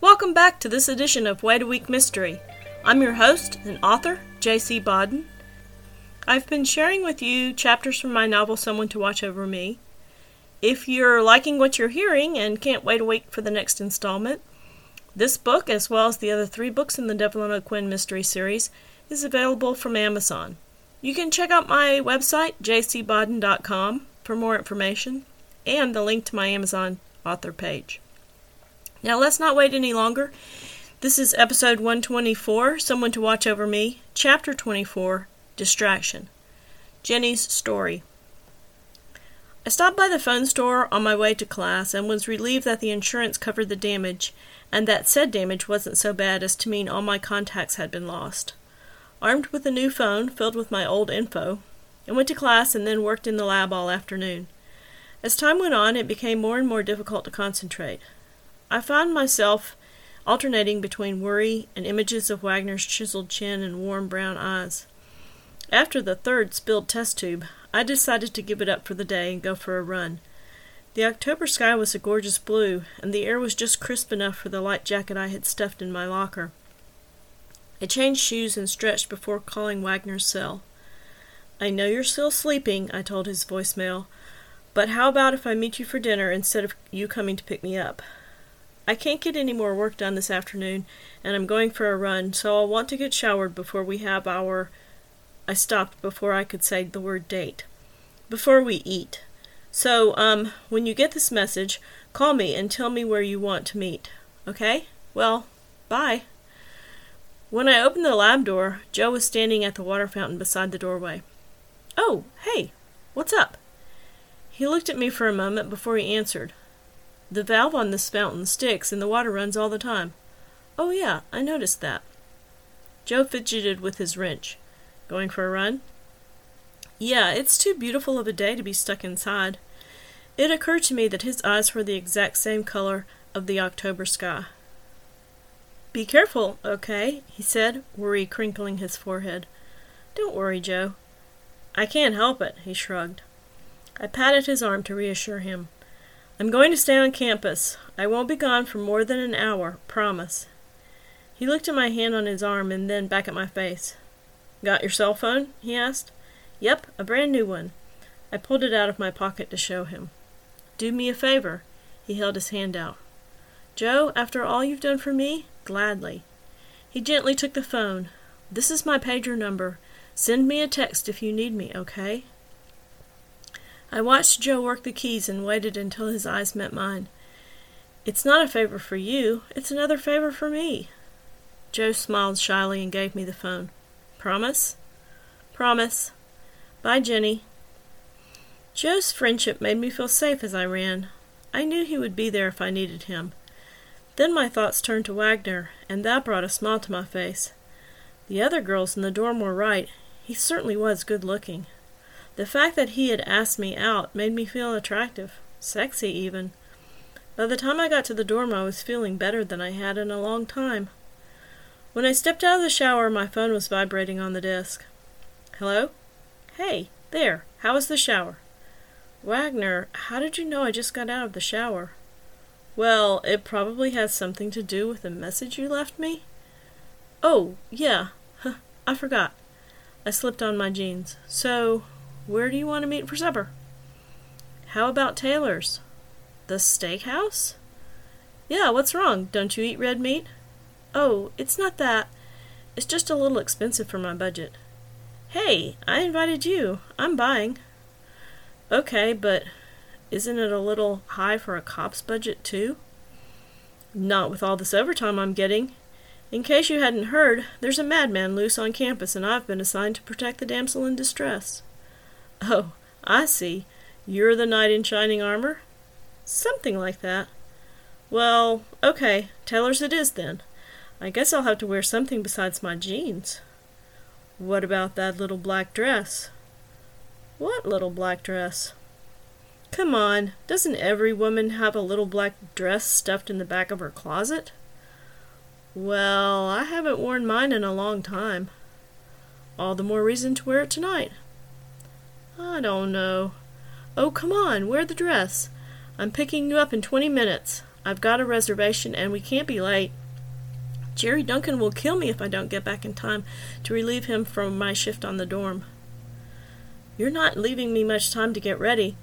Welcome back to this edition of Wait a Week Mystery. I'm your host and author, J.C. Bodden. I've been sharing with you chapters from my novel Someone to Watch Over Me. If you're liking what you're hearing and can't wait a week for the next installment, this book, as well as the other three books in the Devlin O'Quinn Mystery Series, is available from Amazon. You can check out my website, jcbodden.com, for more information and the link to my Amazon author page. Now, let's not wait any longer. This is episode 124 Someone to Watch Over Me, chapter 24 Distraction. Jennie's Story. I stopped by the phone store on my way to class and was relieved that the insurance covered the damage and that said damage wasn't so bad as to mean all my contacts had been lost. Armed with a new phone filled with my old info, I went to class and then worked in the lab all afternoon. As time went on, it became more and more difficult to concentrate. I found myself alternating between worry and images of Wagner's chiseled chin and warm brown eyes. After the third spilled test tube, I decided to give it up for the day and go for a run. The October sky was a gorgeous blue, and the air was just crisp enough for the light jacket I had stuffed in my locker. I changed shoes and stretched before calling Wagner's cell. I know you're still sleeping, I told his voicemail, but how about if I meet you for dinner instead of you coming to pick me up? I can't get any more work done this afternoon, and I'm going for a run, so I'll want to get showered before we have our. I stopped before I could say the word date. Before we eat. So, um, when you get this message, call me and tell me where you want to meet. Okay? Well, bye. When I opened the lab door, Joe was standing at the water fountain beside the doorway. Oh, hey, what's up? He looked at me for a moment before he answered. The valve on this fountain sticks and the water runs all the time. Oh, yeah, I noticed that. Joe fidgeted with his wrench. Going for a run? Yeah, it's too beautiful of a day to be stuck inside. It occurred to me that his eyes were the exact same color of the October sky. Be careful, okay? he said, worry crinkling his forehead. Don't worry, Joe. I can't help it, he shrugged. I patted his arm to reassure him. I'm going to stay on campus. I won't be gone for more than an hour, promise. He looked at my hand on his arm and then back at my face. Got your cell phone? he asked. Yep, a brand new one. I pulled it out of my pocket to show him. Do me a favor. He held his hand out. Joe, after all you've done for me, gladly. He gently took the phone. This is my pager number. Send me a text if you need me, okay? I watched Joe work the keys and waited until his eyes met mine. It's not a favor for you, it's another favor for me. Joe smiled shyly and gave me the phone. Promise? Promise. Bye, Jennie. Joe's friendship made me feel safe as I ran. I knew he would be there if I needed him. Then my thoughts turned to Wagner, and that brought a smile to my face. The other girls in the dorm were right. He certainly was good looking. The fact that he had asked me out made me feel attractive, sexy even. By the time I got to the dorm, I was feeling better than I had in a long time. When I stepped out of the shower, my phone was vibrating on the desk. Hello? Hey, there. How was the shower? Wagner, how did you know I just got out of the shower? Well, it probably has something to do with the message you left me. Oh, yeah. I forgot. I slipped on my jeans. So, where do you want to meet for supper? How about Taylor's? The steakhouse? Yeah, what's wrong? Don't you eat red meat? Oh, it's not that. It's just a little expensive for my budget. Hey, I invited you. I'm buying. Okay, but isn't it a little high for a cop's budget, too? Not with all this overtime I'm getting. In case you hadn't heard, there's a madman loose on campus, and I've been assigned to protect the damsel in distress. Oh, I see. You're the knight in shining armor? Something like that. Well, okay, Taylor's it is then. I guess I'll have to wear something besides my jeans. What about that little black dress? What little black dress? Come on, doesn't every woman have a little black dress stuffed in the back of her closet? Well, I haven't worn mine in a long time. All the more reason to wear it tonight. I don't know. Oh, come on, wear the dress. I'm picking you up in twenty minutes. I've got a reservation and we can't be late. Jerry Duncan will kill me if I don't get back in time to relieve him from my shift on the dorm. You're not leaving me much time to get ready.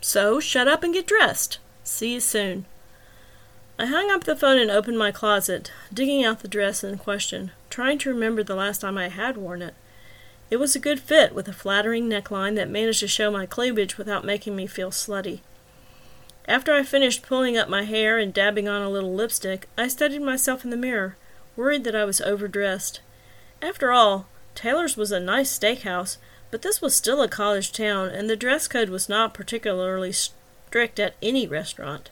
So shut up and get dressed. See you soon. I hung up the phone and opened my closet, digging out the dress in question, trying to remember the last time I had worn it. It was a good fit, with a flattering neckline that managed to show my cleavage without making me feel slutty. After I finished pulling up my hair and dabbing on a little lipstick, I studied myself in the mirror, worried that I was overdressed. After all, Taylor's was a nice steakhouse, but this was still a college town, and the dress code was not particularly strict at any restaurant.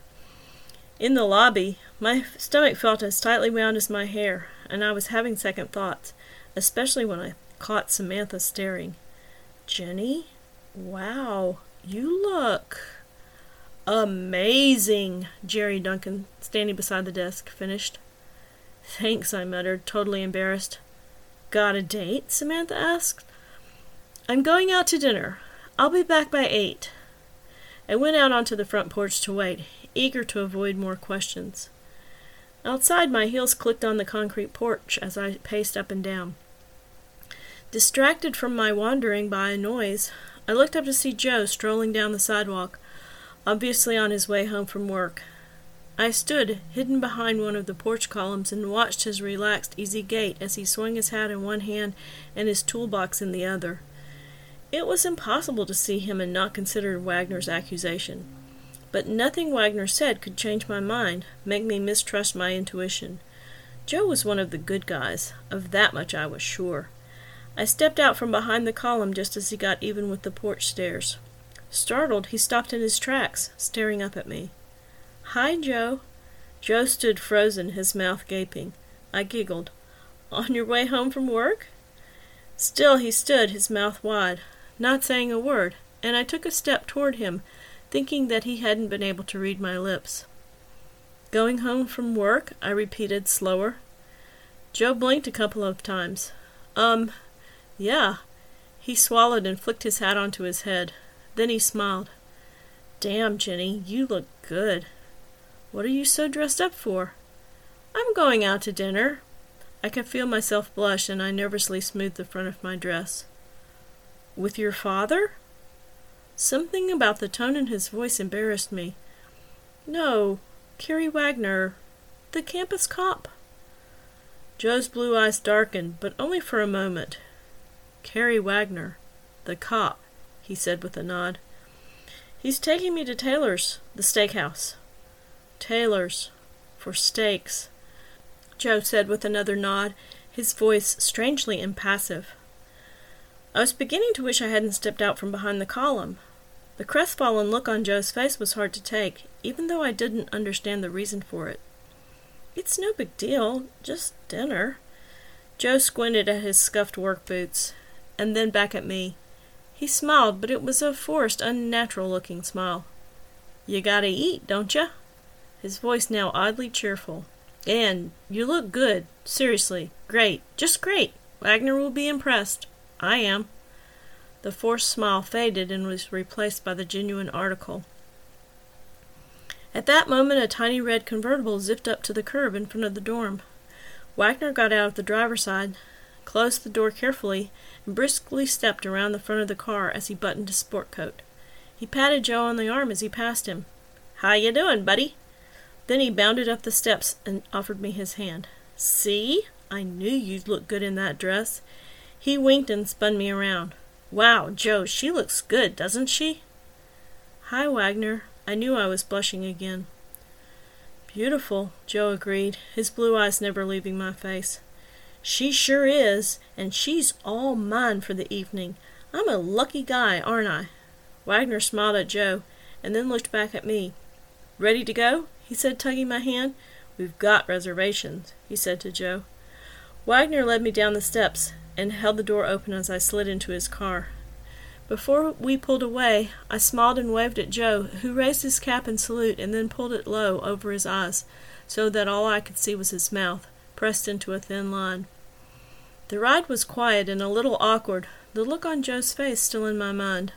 In the lobby, my stomach felt as tightly wound as my hair, and I was having second thoughts, especially when I caught Samantha staring. Jennie? Wow, you look. Amazing, Jerry Duncan, standing beside the desk, finished. Thanks, I muttered, totally embarrassed. Got a date? Samantha asked. I'm going out to dinner. I'll be back by eight. I went out onto the front porch to wait, eager to avoid more questions. Outside, my heels clicked on the concrete porch as I paced up and down. Distracted from my wandering by a noise, I looked up to see Joe strolling down the sidewalk, obviously on his way home from work. I stood, hidden behind one of the porch columns, and watched his relaxed, easy gait as he swung his hat in one hand and his toolbox in the other. It was impossible to see him and not consider Wagner's accusation. But nothing Wagner said could change my mind, make me mistrust my intuition. Joe was one of the good guys, of that much I was sure. I stepped out from behind the column just as he got even with the porch stairs. Startled, he stopped in his tracks, staring up at me. Hi, Joe. Joe stood frozen, his mouth gaping. I giggled. On your way home from work? Still he stood, his mouth wide, not saying a word, and I took a step toward him, thinking that he hadn't been able to read my lips. Going home from work? I repeated, slower. Joe blinked a couple of times. Um, yeah. He swallowed and flicked his hat onto his head. Then he smiled. Damn, Jennie, you look good. What are you so dressed up for? I'm going out to dinner. I could feel myself blush, and I nervously smoothed the front of my dress. With your father? Something about the tone in his voice embarrassed me. No, Carrie Wagner, the campus cop. Joe's blue eyes darkened, but only for a moment. Carrie Wagner, the cop, he said with a nod. He's taking me to Taylor's, the steakhouse. Taylor's, for steaks, Joe said with another nod, his voice strangely impassive. I was beginning to wish I hadn't stepped out from behind the column. The crestfallen look on Joe's face was hard to take, even though I didn't understand the reason for it. It's no big deal, just dinner. Joe squinted at his scuffed work boots, and then back at me. He smiled, but it was a forced, unnatural looking smile. You gotta eat, don't you? His voice now oddly cheerful. And you look good. Seriously, great. Just great. Wagner will be impressed. I am. The forced smile faded and was replaced by the genuine article. At that moment, a tiny red convertible zipped up to the curb in front of the dorm. Wagner got out of the driver's side, closed the door carefully, and briskly stepped around the front of the car as he buttoned his sport coat. He patted Joe on the arm as he passed him. How you doing, buddy? Then he bounded up the steps and offered me his hand. See? I knew you'd look good in that dress. He winked and spun me around. Wow, Joe, she looks good, doesn't she? Hi, Wagner. I knew I was blushing again. Beautiful, Joe agreed, his blue eyes never leaving my face. She sure is, and she's all mine for the evening. I'm a lucky guy, aren't I? Wagner smiled at Joe, and then looked back at me. Ready to go? he said, tugging my hand. We've got reservations, he said to Joe. Wagner led me down the steps, and held the door open as I slid into his car. Before we pulled away, I smiled and waved at Joe, who raised his cap in salute and then pulled it low over his eyes, so that all I could see was his mouth, pressed into a thin line. The ride was quiet and a little awkward, the look on Joe's face still in my mind.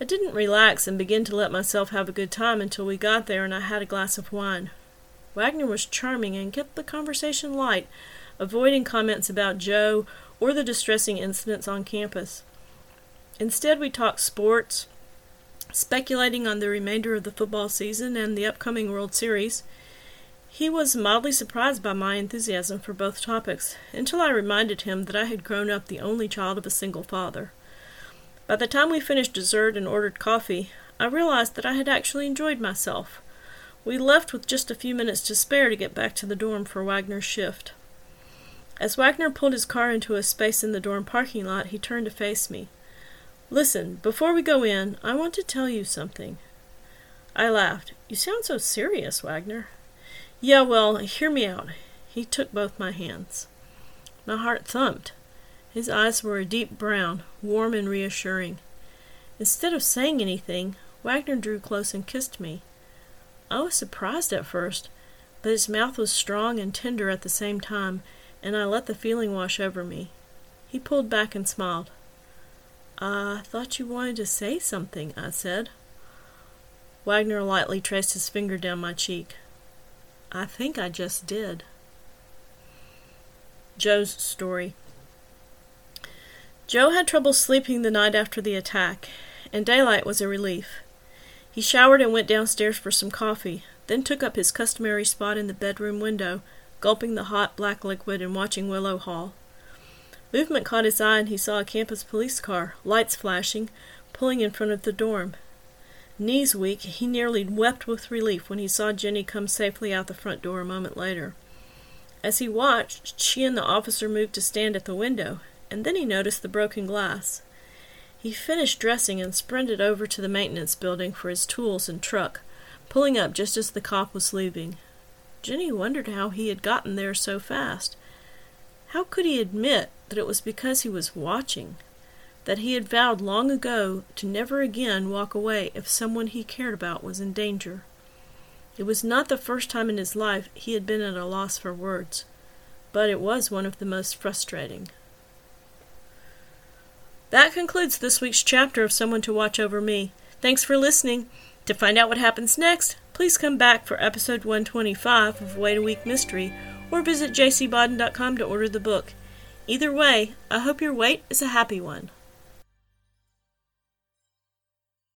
I didn't relax and begin to let myself have a good time until we got there and I had a glass of wine. Wagner was charming and kept the conversation light, avoiding comments about Joe or the distressing incidents on campus. Instead, we talked sports, speculating on the remainder of the football season and the upcoming World Series. He was mildly surprised by my enthusiasm for both topics, until I reminded him that I had grown up the only child of a single father. By the time we finished dessert and ordered coffee, I realized that I had actually enjoyed myself. We left with just a few minutes to spare to get back to the dorm for Wagner's shift. As Wagner pulled his car into a space in the dorm parking lot, he turned to face me. Listen, before we go in, I want to tell you something. I laughed. You sound so serious, Wagner. Yeah, well, hear me out. He took both my hands. My heart thumped. His eyes were a deep brown, warm and reassuring. Instead of saying anything, Wagner drew close and kissed me. I was surprised at first, but his mouth was strong and tender at the same time, and I let the feeling wash over me. He pulled back and smiled. I thought you wanted to say something, I said. Wagner lightly traced his finger down my cheek. I think I just did. Joe's story. Joe had trouble sleeping the night after the attack, and daylight was a relief. He showered and went downstairs for some coffee, then took up his customary spot in the bedroom window, gulping the hot black liquid and watching Willow Hall. Movement caught his eye, and he saw a campus police car, lights flashing, pulling in front of the dorm. Knees weak, he nearly wept with relief when he saw Jennie come safely out the front door a moment later. As he watched, she and the officer moved to stand at the window, and then he noticed the broken glass. He finished dressing and sprinted over to the maintenance building for his tools and truck, pulling up just as the cop was leaving. Jennie wondered how he had gotten there so fast. How could he admit that it was because he was watching? That he had vowed long ago to never again walk away if someone he cared about was in danger? It was not the first time in his life he had been at a loss for words, but it was one of the most frustrating. That concludes this week's chapter of Someone to Watch Over Me. Thanks for listening. To find out what happens next, please come back for episode 125 of Wait a Week Mystery or visit jcbodden.com to order the book. Either way, I hope your wait is a happy one.